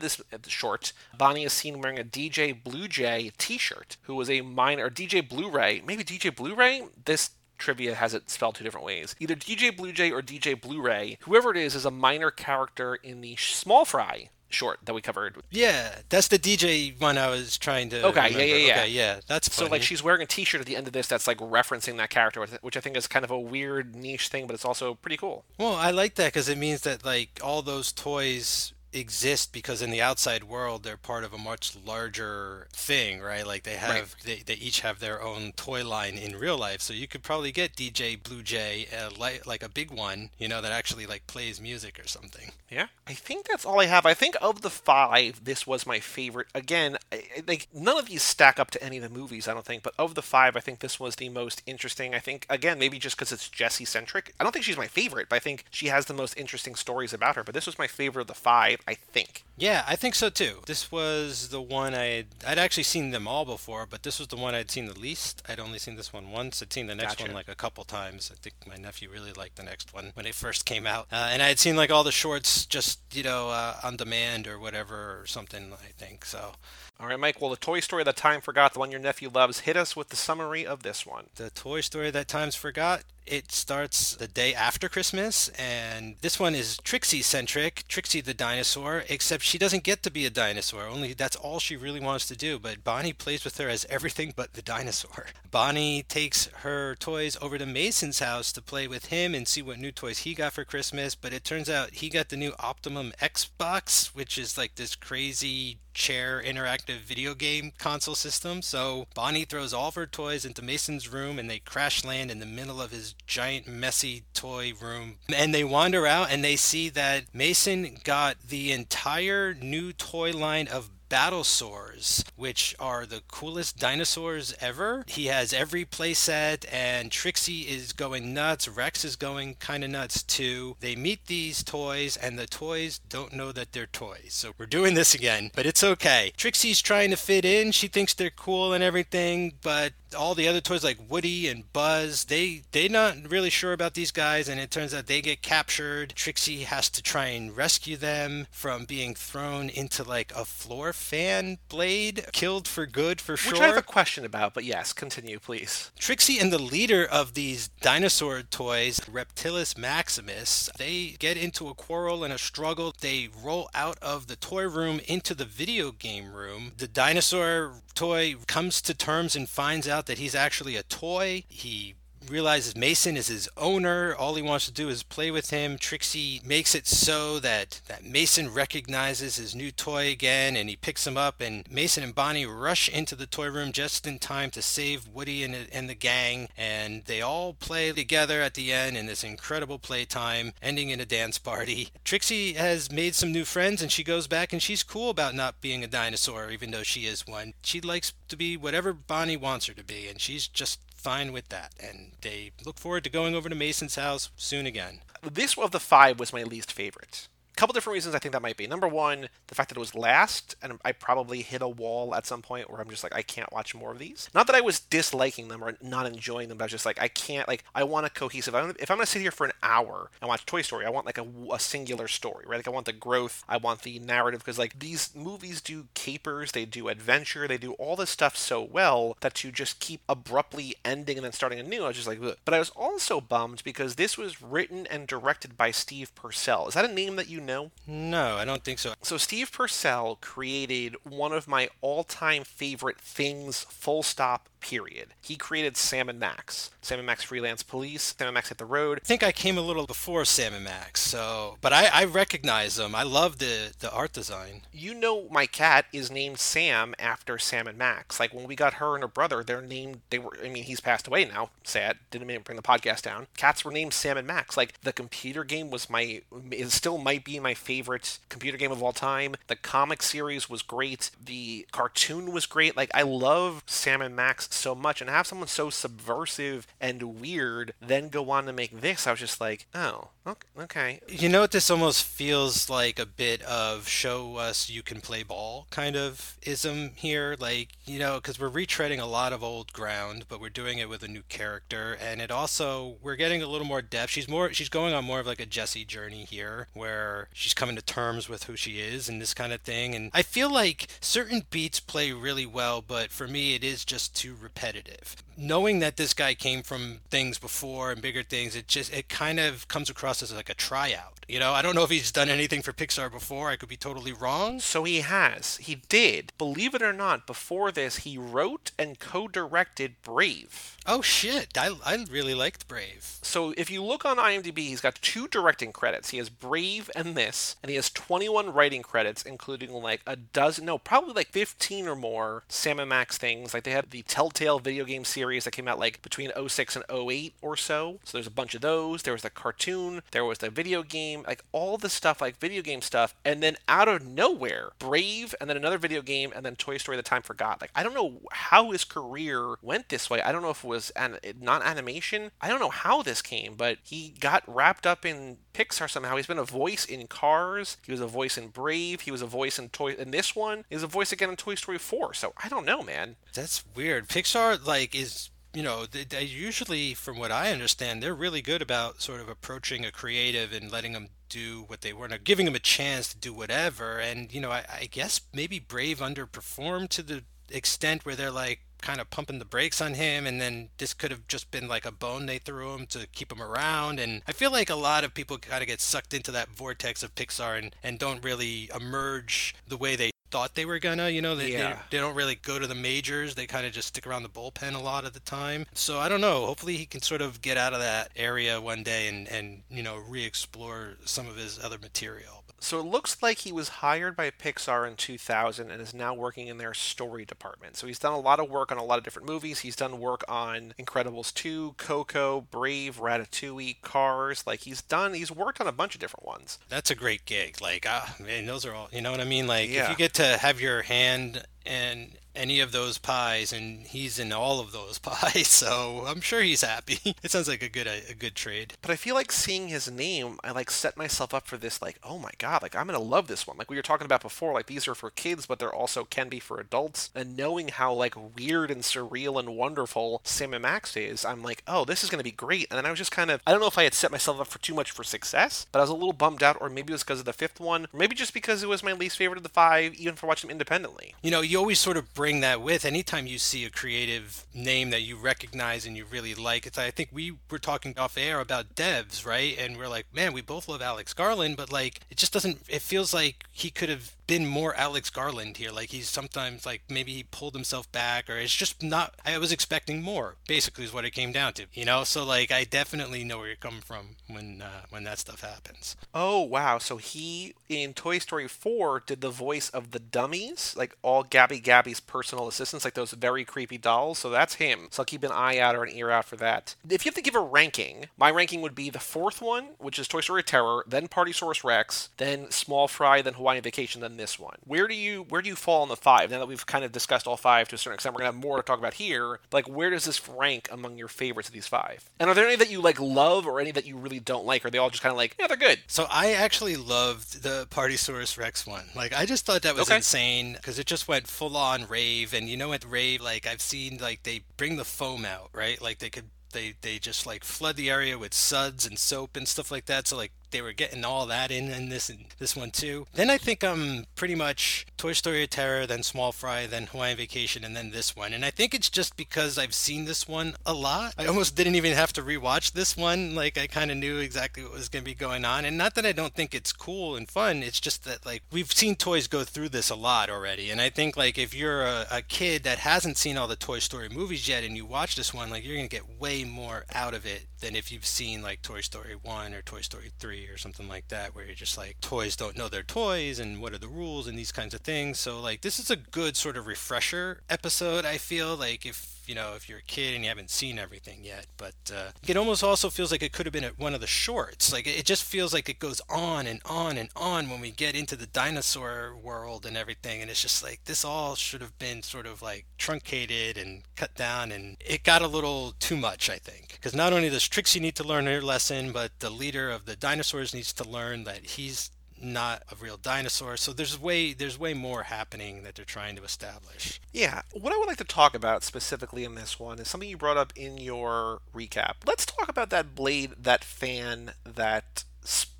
B: this uh, short, Bonnie is seen wearing a DJ Blue Jay t shirt, who was a minor, DJ Blu ray maybe DJ Blu-ray. This trivia has it spelled two different ways. Either DJ Blue Jay or DJ Blu-ray. Whoever it is is a minor character in the Small Fry short that we covered.
A: Yeah, that's the DJ one I was trying to.
B: Okay, remember. yeah, yeah, yeah.
A: Okay, yeah, that's funny.
B: so like she's wearing a T-shirt at the end of this that's like referencing that character, which I think is kind of a weird niche thing, but it's also pretty cool.
A: Well, I like that because it means that like all those toys exist because in the outside world they're part of a much larger thing right? Like they have right. they, they each have their own toy line in real life. So you could probably get dj blue jay uh, like, like a big one you know that actually like plays music or something.
B: Yeah. I think that's all i have. I think of the five this was my favorite. Again I, I think none of these stack up to any of the movies i don't think but of the five i think this was the most interesting. I think again maybe just because it's jessie centric i don't think she's my favorite but i think she has the most interesting stories about her but this was my favorite of the five I think.
A: Yeah, I think so too. This was the one I'd I'd actually seen them all before, but this was the one I'd seen the least. I'd only seen this one once. I'd seen the next gotcha. one like a couple times. I think my nephew really liked the next one when it first came out, uh, and I had seen like all the shorts just you know uh, on demand or whatever or something. I think so.
B: All right, Mike. Well, the Toy Story that time forgot, the one your nephew loves, hit us with the summary of this one.
A: The Toy Story that times forgot it starts the day after Christmas, and this one is Trixie centric. Trixie the dinosaur, except she doesn't get to be a dinosaur. Only that's all she really wants to do. But Bonnie plays with her as everything but the dinosaur. Bonnie takes her toys over to Mason's house to play with him and see what new toys he got for Christmas. But it turns out he got the new Optimum Xbox, which is like this crazy chair interactive video game console system. So Bonnie throws all of her toys into Mason's room and they crash land in the middle of his giant messy toy room. And they wander out and they see that Mason got the entire new toy line of Battlesaurs, which are the coolest dinosaurs ever. He has every playset, and Trixie is going nuts. Rex is going kind of nuts too. They meet these toys, and the toys don't know that they're toys. So we're doing this again, but it's okay. Trixie's trying to fit in. She thinks they're cool and everything, but all the other toys like Woody and Buzz, they they're not really sure about these guys, and it turns out they get captured. Trixie has to try and rescue them from being thrown into like a floor fan blade, killed for good for sure.
B: Which I have a question about, but yes, continue, please.
A: Trixie and the leader of these dinosaur toys, Reptillus Maximus, they get into a quarrel and a struggle. They roll out of the toy room into the video game room. The dinosaur toy comes to terms and finds out that he's actually a toy. He realizes Mason is his owner. All he wants to do is play with him. Trixie makes it so that, that Mason recognizes his new toy again and he picks him up. And Mason and Bonnie rush into the toy room just in time to save Woody and, and the gang. And they all play together at the end in this incredible playtime, ending in a dance party. Trixie has made some new friends and she goes back and she's cool about not being a dinosaur, even though she is one. She likes to be whatever Bonnie wants her to be, and she's just fine with that. And they look forward to going over to Mason's house soon again.
B: This of the five was my least favorite couple different reasons I think that might be. Number one, the fact that it was last, and I probably hit a wall at some point where I'm just like, I can't watch more of these. Not that I was disliking them or not enjoying them, but I was just like, I can't, like, I want a cohesive. if I'm gonna sit here for an hour and watch Toy Story, I want like a, a singular story, right? Like, I want the growth, I want the narrative, because like these movies do capers, they do adventure, they do all this stuff so well that to just keep abruptly ending and then starting anew, I was just like, Ugh. but I was also bummed because this was written and directed by Steve Purcell. Is that a name that you know?
A: No, I don't think so.
B: So Steve Purcell created one of my all-time favorite things, full stop, period. He created Sam and Max, Sam and Max Freelance Police, Sam and Max Hit the Road.
A: I think I came a little before Sam and Max, so but I, I recognize them. I love the the art design.
B: You know, my cat is named Sam after Sam and Max. Like when we got her and her brother, they're named. They were. I mean, he's passed away now. Sad. Didn't mean to bring the podcast down. Cats were named Sam and Max. Like the computer game was my. It still might be my favorite computer game of all time. The comic series was great. The cartoon was great. Like I love Sam and Max so much and have someone so subversive and weird then go on to make this. I was just like oh okay.
A: You know what this almost feels like a bit of show us you can play ball kind of ism here? Like you know because we're retreading a lot of old ground but we're doing it with a new character and it also we're getting a little more depth. She's more she's going on more of like a Jessie journey here where she's coming to terms with who she is and this kind of thing and i feel like certain beats play really well but for me it is just too repetitive. Knowing that this guy came from things before and bigger things, it just it kind of comes across as like a tryout. You know, I don't know if he's done anything for Pixar before. I could be totally wrong.
B: So he has. He did. Believe it or not, before this, he wrote and co-directed Brave.
A: Oh shit! I, I really liked Brave.
B: So if you look on IMDb, he's got two directing credits. He has Brave and this, and he has 21 writing credits, including like a dozen, no, probably like 15 or more Sam and Max things. Like they had the Telltale video game series that came out like between 06 and 08 or so. So there's a bunch of those. There was the cartoon. There was the video game. Like all the stuff, like video game stuff, and then out of nowhere, Brave, and then another video game, and then Toy Story: That Time Forgot. Like I don't know how his career went this way. I don't know if it was was an, not animation. I don't know how this came, but he got wrapped up in Pixar somehow. He's been a voice in Cars. He was a voice in Brave. He was a voice in Toy. And this one is a voice again in Toy Story 4. So I don't know, man.
A: That's weird. Pixar like is you know, they, usually, from what I understand, they're really good about sort of approaching a creative and letting them do what they want, giving them a chance to do whatever. And you know, I, I guess maybe Brave underperformed to the extent where they're like, kind of pumping the brakes on him and then this could have just been like a bone they threw him to keep him around and i feel like a lot of people kind of get sucked into that vortex of pixar and, and don't really emerge the way they thought they were gonna you know? They, yeah. they, they don't really go to the majors they kind of just stick around the bullpen a lot of the time. So i don't know hopefully he can sort of get out of that area one day and and you know re-explore some of his other material
B: so it looks like he was hired by Pixar in 2000 and is now working in their story department. So he's done a lot of work on a lot of different movies. He's done work on Incredibles 2, Coco, Brave, Ratatouille, Cars. Like he's done, he's worked on a bunch of different ones.
A: That's a great gig. Like, ah, man, those are all, you know what I mean? Like, yeah. if you get to have your hand and any of those pies, and he's in all of those pies, so I'm sure he's happy. it sounds like a good a, a, good trade.
B: But I feel like seeing his name, I like set myself up for this. Like, oh my god, like I'm gonna love this one. Like we were talking about before, like these are for kids, but they're also can be for adults. And knowing how like weird and surreal and wonderful Sam and Max is, I'm like, oh, this is gonna be great. And then I was just kind of, I don't know if I had set myself up for too much for success, but I was a little bummed out, or maybe it was because of the fifth one, or maybe just because it was my least favorite of the five, even for watching them independently.
A: You know, you always sort of bring that with anytime you see a creative name that you recognize and you really like, it's I think we were talking off air about devs, right? And we're like, man, we both love Alex Garland, but like it just doesn't. It feels like he could have been more Alex Garland here. Like he's sometimes like maybe he pulled himself back, or it's just not. I was expecting more. Basically, is what it came down to. You know, so like I definitely know where you're coming from when uh, when that stuff happens.
B: Oh wow! So he in Toy Story 4 did the voice of the dummies, like all Gabby Gabby's personal assistants, like those very creepy dolls. So that's him. So I'll keep an eye out or an ear out for that. If you have to give a ranking, my ranking would be the fourth one, which is Toy Story Terror, then Partysaurus Rex, then Small Fry, then Hawaiian Vacation, then this one. Where do you where do you fall on the five? Now that we've kind of discussed all five to a certain extent, we're gonna have more to talk about here. Like where does this rank among your favorites of these five? And are there any that you like love or any that you really don't like? Or are they all just kind of like, yeah, they're good?
A: So I actually loved the Party Partysaurus Rex one. Like I just thought that was
B: Okay.
A: insane because it just went full on rave. And you know what rave? Like I've seen like they bring the foam out, right? Like they could they they just like flood the area with suds and soap and stuff like that. So like they were getting all that in in this this one too. Then I think I'm pretty much Toy Story of Terror, then Small Fry, then Hawaiian Vacation, and then this one. And I think it's just because I've seen this one a lot. I almost didn't even have to rewatch this one. Like I kind of knew exactly what was going to be going on. And not that I don't think it's cool and fun. It's just that like we've seen toys go through this a lot already. And I think like if you're a, a kid that hasn't seen all the Toy Story movies yet and you watch this one, like you're to get way more out of it than if you've seen like Toy Story 1 or Toy Story 3 or something like that where you're just like toys don't know their toys and what are the rules and these kinds of things. So like this is a good sort of refresher episode I feel like if you know if you're a kid and you haven't seen everything yet but uh, it almost also feels like it could have been at one of the shorts. Like it just feels like it goes on and on and on when we get into the dinosaur world and everything and it's just like this all should have been sort of like truncated and cut down and it got a little too much i think. Because not only does trixie need to learn her lesson but the leader of the dinosaurs needs to learn that he's not a real dinosaur. So there's way there's way more happening that they're trying to establish.
B: Yeah, what I would like to talk about specifically in this one is something you brought up in your recap. Let's talk about that blade, that fan, that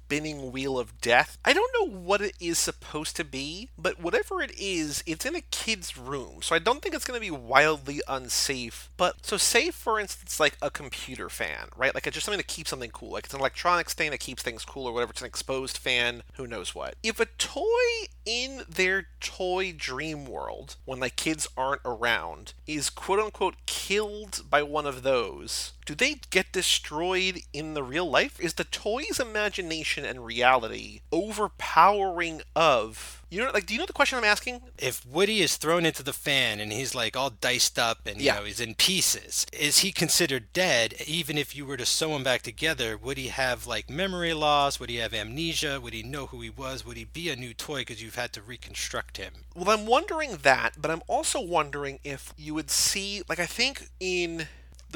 B: spinning wheel of death. I don't know what it is supposed to be, but whatever it is, it's in a kid's room. So I don't think it's going to be wildly unsafe. But so say for instance like a computer fan, right? Like it's just something to keep something cool. Like it's an electronics thing that keeps things cool or whatever. It's an exposed fan, who knows what. If a toy in their toy dream world when like kids aren't around is quote unquote killed by one of those. Do they get destroyed in the real life? Is the toy's imagination and reality overpowering of you know like do you know the question i'm asking
A: if Woody is thrown into the fan and he's like all diced up and you
B: Yeah.
A: know he's in pieces, is he considered dead? Even if you were to sew him back together, would he have like memory loss? Would he have amnesia? Would he know who he was? Would he be a new toy because you've had to reconstruct him?
B: Well, I'm wondering that, but I'm also wondering if you would see, like, I think in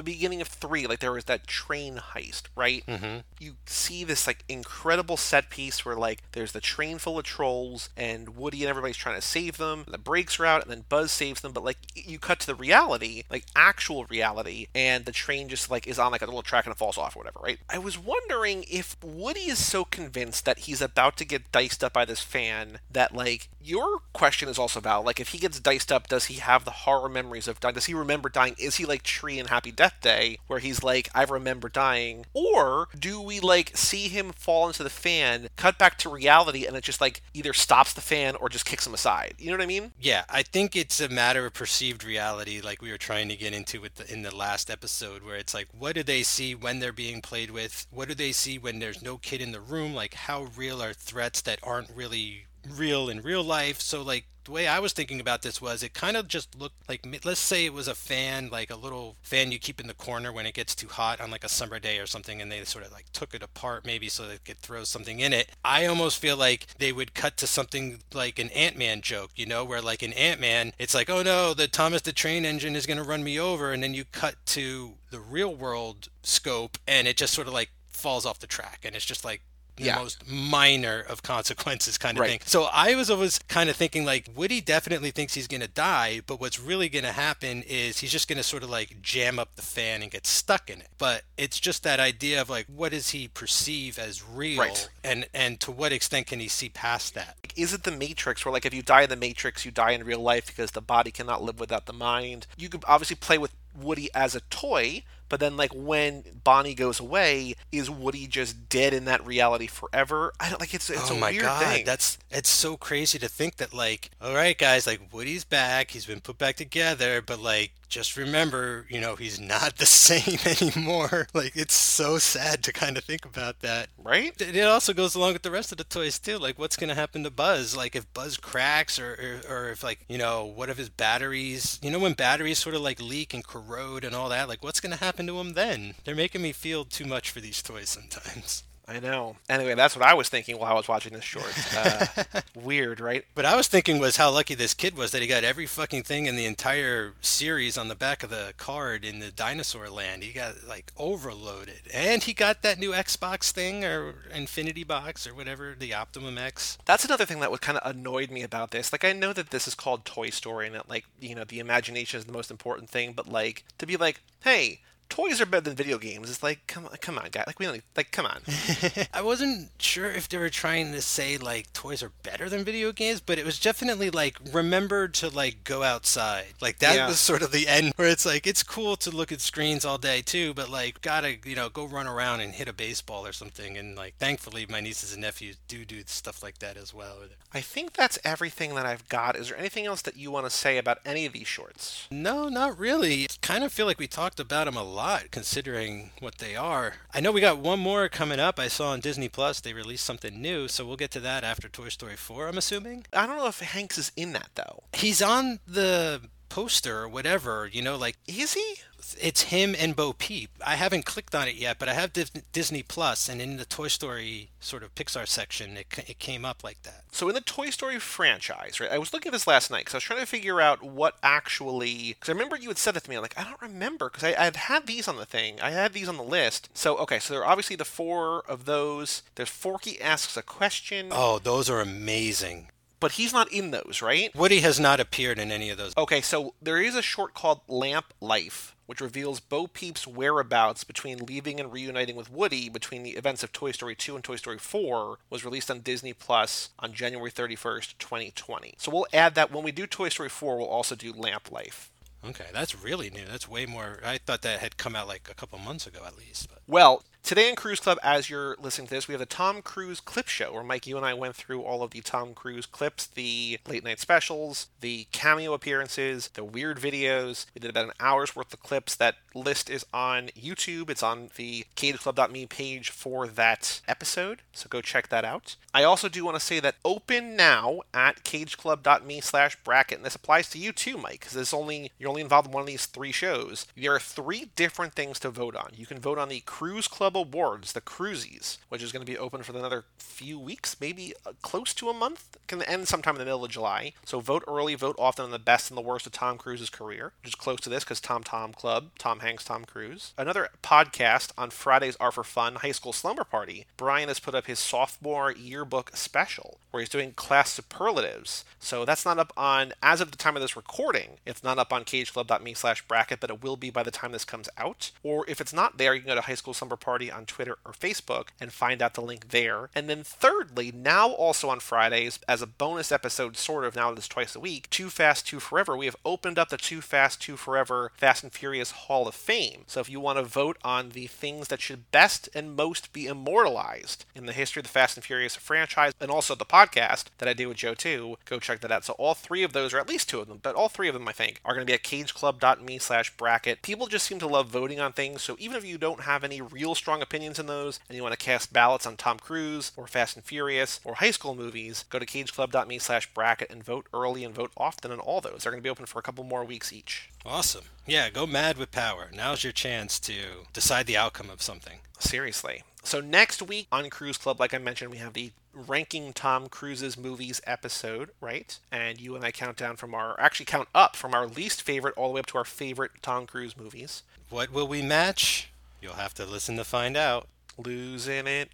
B: the beginning of three, like, there was that train heist, right? Mm-hmm. You see this, like, incredible set piece where, like, there's the train full of trolls, and Woody and everybody's trying to save them, and the brakes are out, and then Buzz saves them, but, like, you cut to the reality, like, actual reality, and the train just, like, is on, like, a little track and it falls off or whatever, right? I was wondering if Woody is so convinced that he's about to get diced up by this fan that, like, your question is also valid. Like, if he gets diced up, does he have the horror memories of dying? Does he remember dying? Is he like Tree in Happy Death Day, where he's like, I remember dying? Or do we, like, see him fall into the fan, cut back to reality, and it just, like, either stops the fan or just kicks him aside? You know what I mean?
A: Yeah, I think it's a matter of perceived reality, like we were trying to get into with the, in the last episode, where it's like, what do they see when they're being played with? What do they see when there's no kid in the room? Like, how real are threats that aren't really real in real life? So, like, the way I was thinking about this was it kind of just looked like, let's say it was a fan, like a little fan you keep in the corner when it gets too hot on like a summer day or something, and they sort of like took it apart maybe so they could throw something in it. I almost feel like they would cut to something like an Ant Man joke, you know, where like in Ant Man, it's like, oh no, the Thomas the Train Engine is going to run me over, and then you cut to the real world scope, and it just sort of like falls off the track, and it's just like the
B: Yeah.
A: most minor of consequences kind of
B: Right.
A: thing. So I was always kind of thinking like Woody definitely thinks he's going to die, but what's really going to happen is he's just going to sort of like jam up the fan and get stuck in it. But it's just that idea of like what does he perceive as real
B: Right.
A: and and to what extent can he see past that?
B: Like, is it the Matrix where, like, if you die in the Matrix, you die in real life because the body cannot live without the mind? You could obviously play with Woody as a toy, But then, like when Bonnie goes away, is Woody just dead in that reality forever? I don't like it's it's
A: oh
B: a
A: my
B: weird
A: god,
B: thing.
A: that's it's so crazy to think that like, all right, guys, like Woody's back, he's been put back together, but like, just remember, you know, he's not the same anymore. Like, it's so sad to kind of think about that.
B: right.
A: It it also goes along with the rest of the toys too. Like, what's gonna happen to Buzz? Like, if Buzz cracks, or, or or if like, you know, what if his batteries? You know, when batteries sort of like leak and corrode and all that. Like, what's gonna happen to him then? They're making me feel too much for these toys sometimes.
B: I know. Anyway, that's what I was thinking while I was watching this short. Uh, weird, right?
A: But I was thinking was how lucky this kid was that he got every fucking thing in the entire series on the back of the card in the dinosaur land. He got like overloaded. And he got that new Xbox thing or Infinity Box or whatever, the Optimum X.
B: That's another thing that was kind of annoyed me about this. Like, I know that this is called Toy Story and that, like, you know, the imagination is the most important thing, but, like, to be like, hey, toys are better than video games, it's like, come on, come on, guy. Like, we don't, like, come on.
A: I wasn't sure if they were trying to say like toys are better than video games, but it was definitely like remember to like go outside. Like that
B: Yeah.
A: was sort of the end where it's like it's cool to look at screens all day too, but like gotta you know go run around and hit a baseball or something. And like thankfully my nieces and nephews do do stuff like that as well.
B: I think that's everything that I've got. Is there anything else that you want to say about any of these shorts?
A: No, not really. Kind of feel like we talked about them a lot considering what they are. I know we got one more coming up. I saw on Disney Plus they released something new, so we'll get to that after Toy Story 4, I'm assuming.
B: I don't know if Hanks is in that, though.
A: He's on the poster or whatever, you know, like
B: Is he?
A: It's him and Bo Peep. I haven't clicked on it yet, but I have Disney Plus, and in the Toy Story sort of Pixar section, it, it came up like that.
B: So in the Toy Story franchise, right? I was looking at this last night because I was trying to figure out what actually. Because I remember you had said that to me. I'm like, I don't remember because I I had had these on the thing. I had these on the list. So okay, so there are obviously the four of those. There's Forky asks a question,
A: Oh, those are amazing.
B: but he's not in those, right?
A: Woody has not appeared in any of those.
B: Okay, so there is a short called Lamp Life, which reveals Bo Peep's whereabouts between leaving and reuniting with Woody between the events of Toy Story 2 and Toy Story 4, was released on Disney Plus on January 31st, 2020. So we'll add that when we do Toy Story 4, we'll also do Lamp Life.
A: Okay, that's really new. That's way more. I thought that had come out like a couple months ago at least. But
B: Well, today in Cruise Club, as you're listening to this, we have the Tom Cruise clip show where Mike, you and I went through all of the Tom Cruise clips, the late night specials, the cameo appearances, the weird videos. We did about an hour's worth of clips. That list is on YouTube. It's on the cageclub.me page for that episode, so go check that out. I also do want to say that open now at cageclub.me slash bracket, and this applies to you too, Mike, because this only you're only involved in one of these three shows. There are three different things to vote on. You can vote on the Cruise Club Awards, the Cruisies, which is going to be open for another few weeks, maybe uh, close to a month. Can end sometime in the middle of July. So vote early, vote often on the best and the worst of Tom Cruise's career, which is close to this because Tom Tom Club, Tom Hanks, Tom Cruise. Another podcast on Fridays are for fun, High School Slumber Party. Brian has put up his sophomore yearbook special where he's doing class superlatives. So that's not up on as of the time of this recording. It's not up on cageclub.me slash bracket, but it will be by the time this comes out. Or if it's not there, you can go to High School Slumber Party on Twitter or Facebook and find out the link there. And then thirdly, now also on Fridays, as a bonus episode, sort of now that it's twice a week, Too Fast, Too Forever, we have opened up the Too Fast, Too Forever Fast and Furious Hall of Fame. So if you want to vote on the things that should best and most be immortalized in the history of the Fast and Furious franchise and also the podcast that I do with Joe too, go check that out. So all three of those, or at least two of them, but all three of them I think, are going to be at cageclub.me slash bracket. People just seem to love voting on things, so even if you don't have any real strong opinions in those and you want to cast ballots on Tom Cruise or Fast and Furious or high school movies, go to cageclub.me slash bracket and vote early and vote often on all those. They're going to be open for a couple more weeks each.
A: awesome. Yeah, go mad with power. Now's your chance to decide the outcome of something.
B: Seriously. So next week on Cruise Club, like I mentioned, we have the ranking Tom Cruise's movies episode, right? And you and I count down from our actually count up from our least favorite all the way up to our favorite Tom Cruise movies.
A: What will we match? You'll have to listen to find out.
B: Losing it.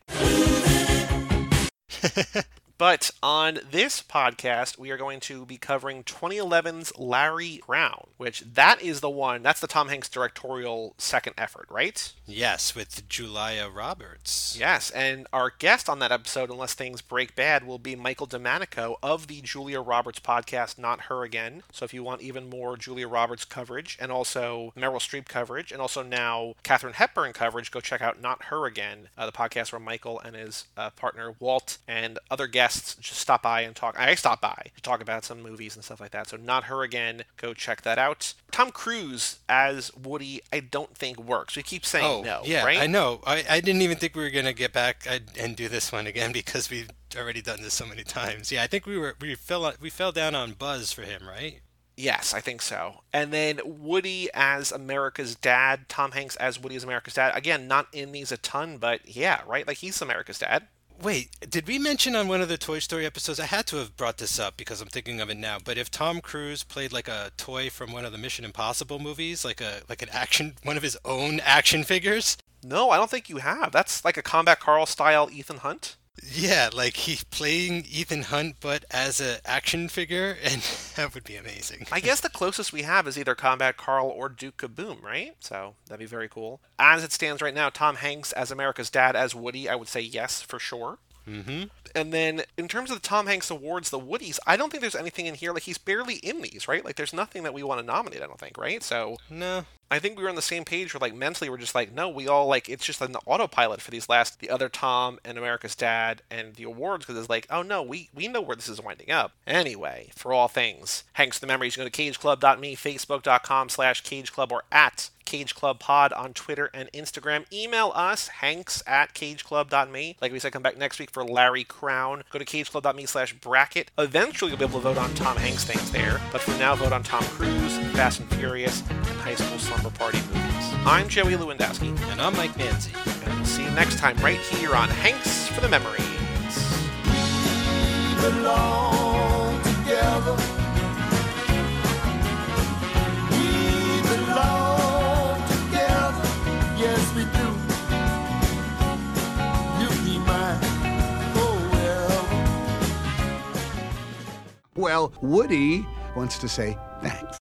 B: But on this podcast, we are going to be covering 2011's Larry Crown, which that is the one, that's the Tom Hanks directorial second effort, right?
A: Yes, with Julia Roberts.
B: Yes, and our guest on that episode, unless things break bad, will be Michael DeManico of the Julia Roberts podcast, Not Her Again. So if you want even more Julia Roberts coverage and also Meryl Streep coverage and also now Katharine Hepburn coverage, go check out Not Her Again, uh, the podcast where Michael and his uh, partner Walt and other guests just stop by and talk. I stop by to talk about some movies and stuff like that. So Not Her Again, go check that out. Tom Cruise as Woody, I don't think works. We keep saying
A: Oh,
B: no,
A: yeah,
B: right?
A: I know. I, I didn't even think we were gonna get back and- and do this one again because we've already done this so many times. Yeah, I think we were we fell we fell down on Buzz for him, right?
B: Yes, I think so. And then Woody as America's dad, Tom Hanks as Woody as America's dad. Again, not in these a ton, but yeah, right? Like he's America's dad.
A: Wait, did we mention on one of the Toy Story episodes? I had to have brought this up because I'm thinking of it now. But if Tom Cruise played like a toy from one of the Mission Impossible movies, like a like an action, one of his own action figures,
B: No, I don't think you have. That's like a Combat Carl style Ethan Hunt.
A: Yeah, like he's playing Ethan Hunt but as an action figure, and that would be amazing.
B: I guess the closest we have is either Combat Carl or Duke Kaboom, right? So that'd be very cool. As it stands right now, Tom Hanks as America's dad as Woody, I would say yes for sure.
A: Mm-hmm.
B: And then in terms of the Tom Hanks awards, the Woodies, I don't think there's anything in here. Like he's barely in these, right? Like there's nothing that we want to nominate. I don't think, right? So
A: No,
B: I think we were on the same page where like mentally we're just like, no, we all like it's just an autopilot for these last the other Tom and America's Dad and the awards because it's like, oh no, we we know where this is winding up. Anyway, for all things, Hanks the Memories, you can go to cageclub.me, facebook.com slash cageclub or at Cage Club Pod on Twitter and Instagram. Email us, hanks at cageclub.me. Like we said, come back next week for Larry Crown. Go to cageclub.me slash bracket. Eventually, you'll be able to vote on Tom Hanks things there. But for now, vote on Tom Cruise, Fast and Furious, and High School Slumber Party movies. I'm Joey Lewandowski,
A: and I'm Mike Manzi.
B: and we'll see you next time right here on Hanks for the Memories.
C: belong together.
D: Well, Woody wants to say thanks.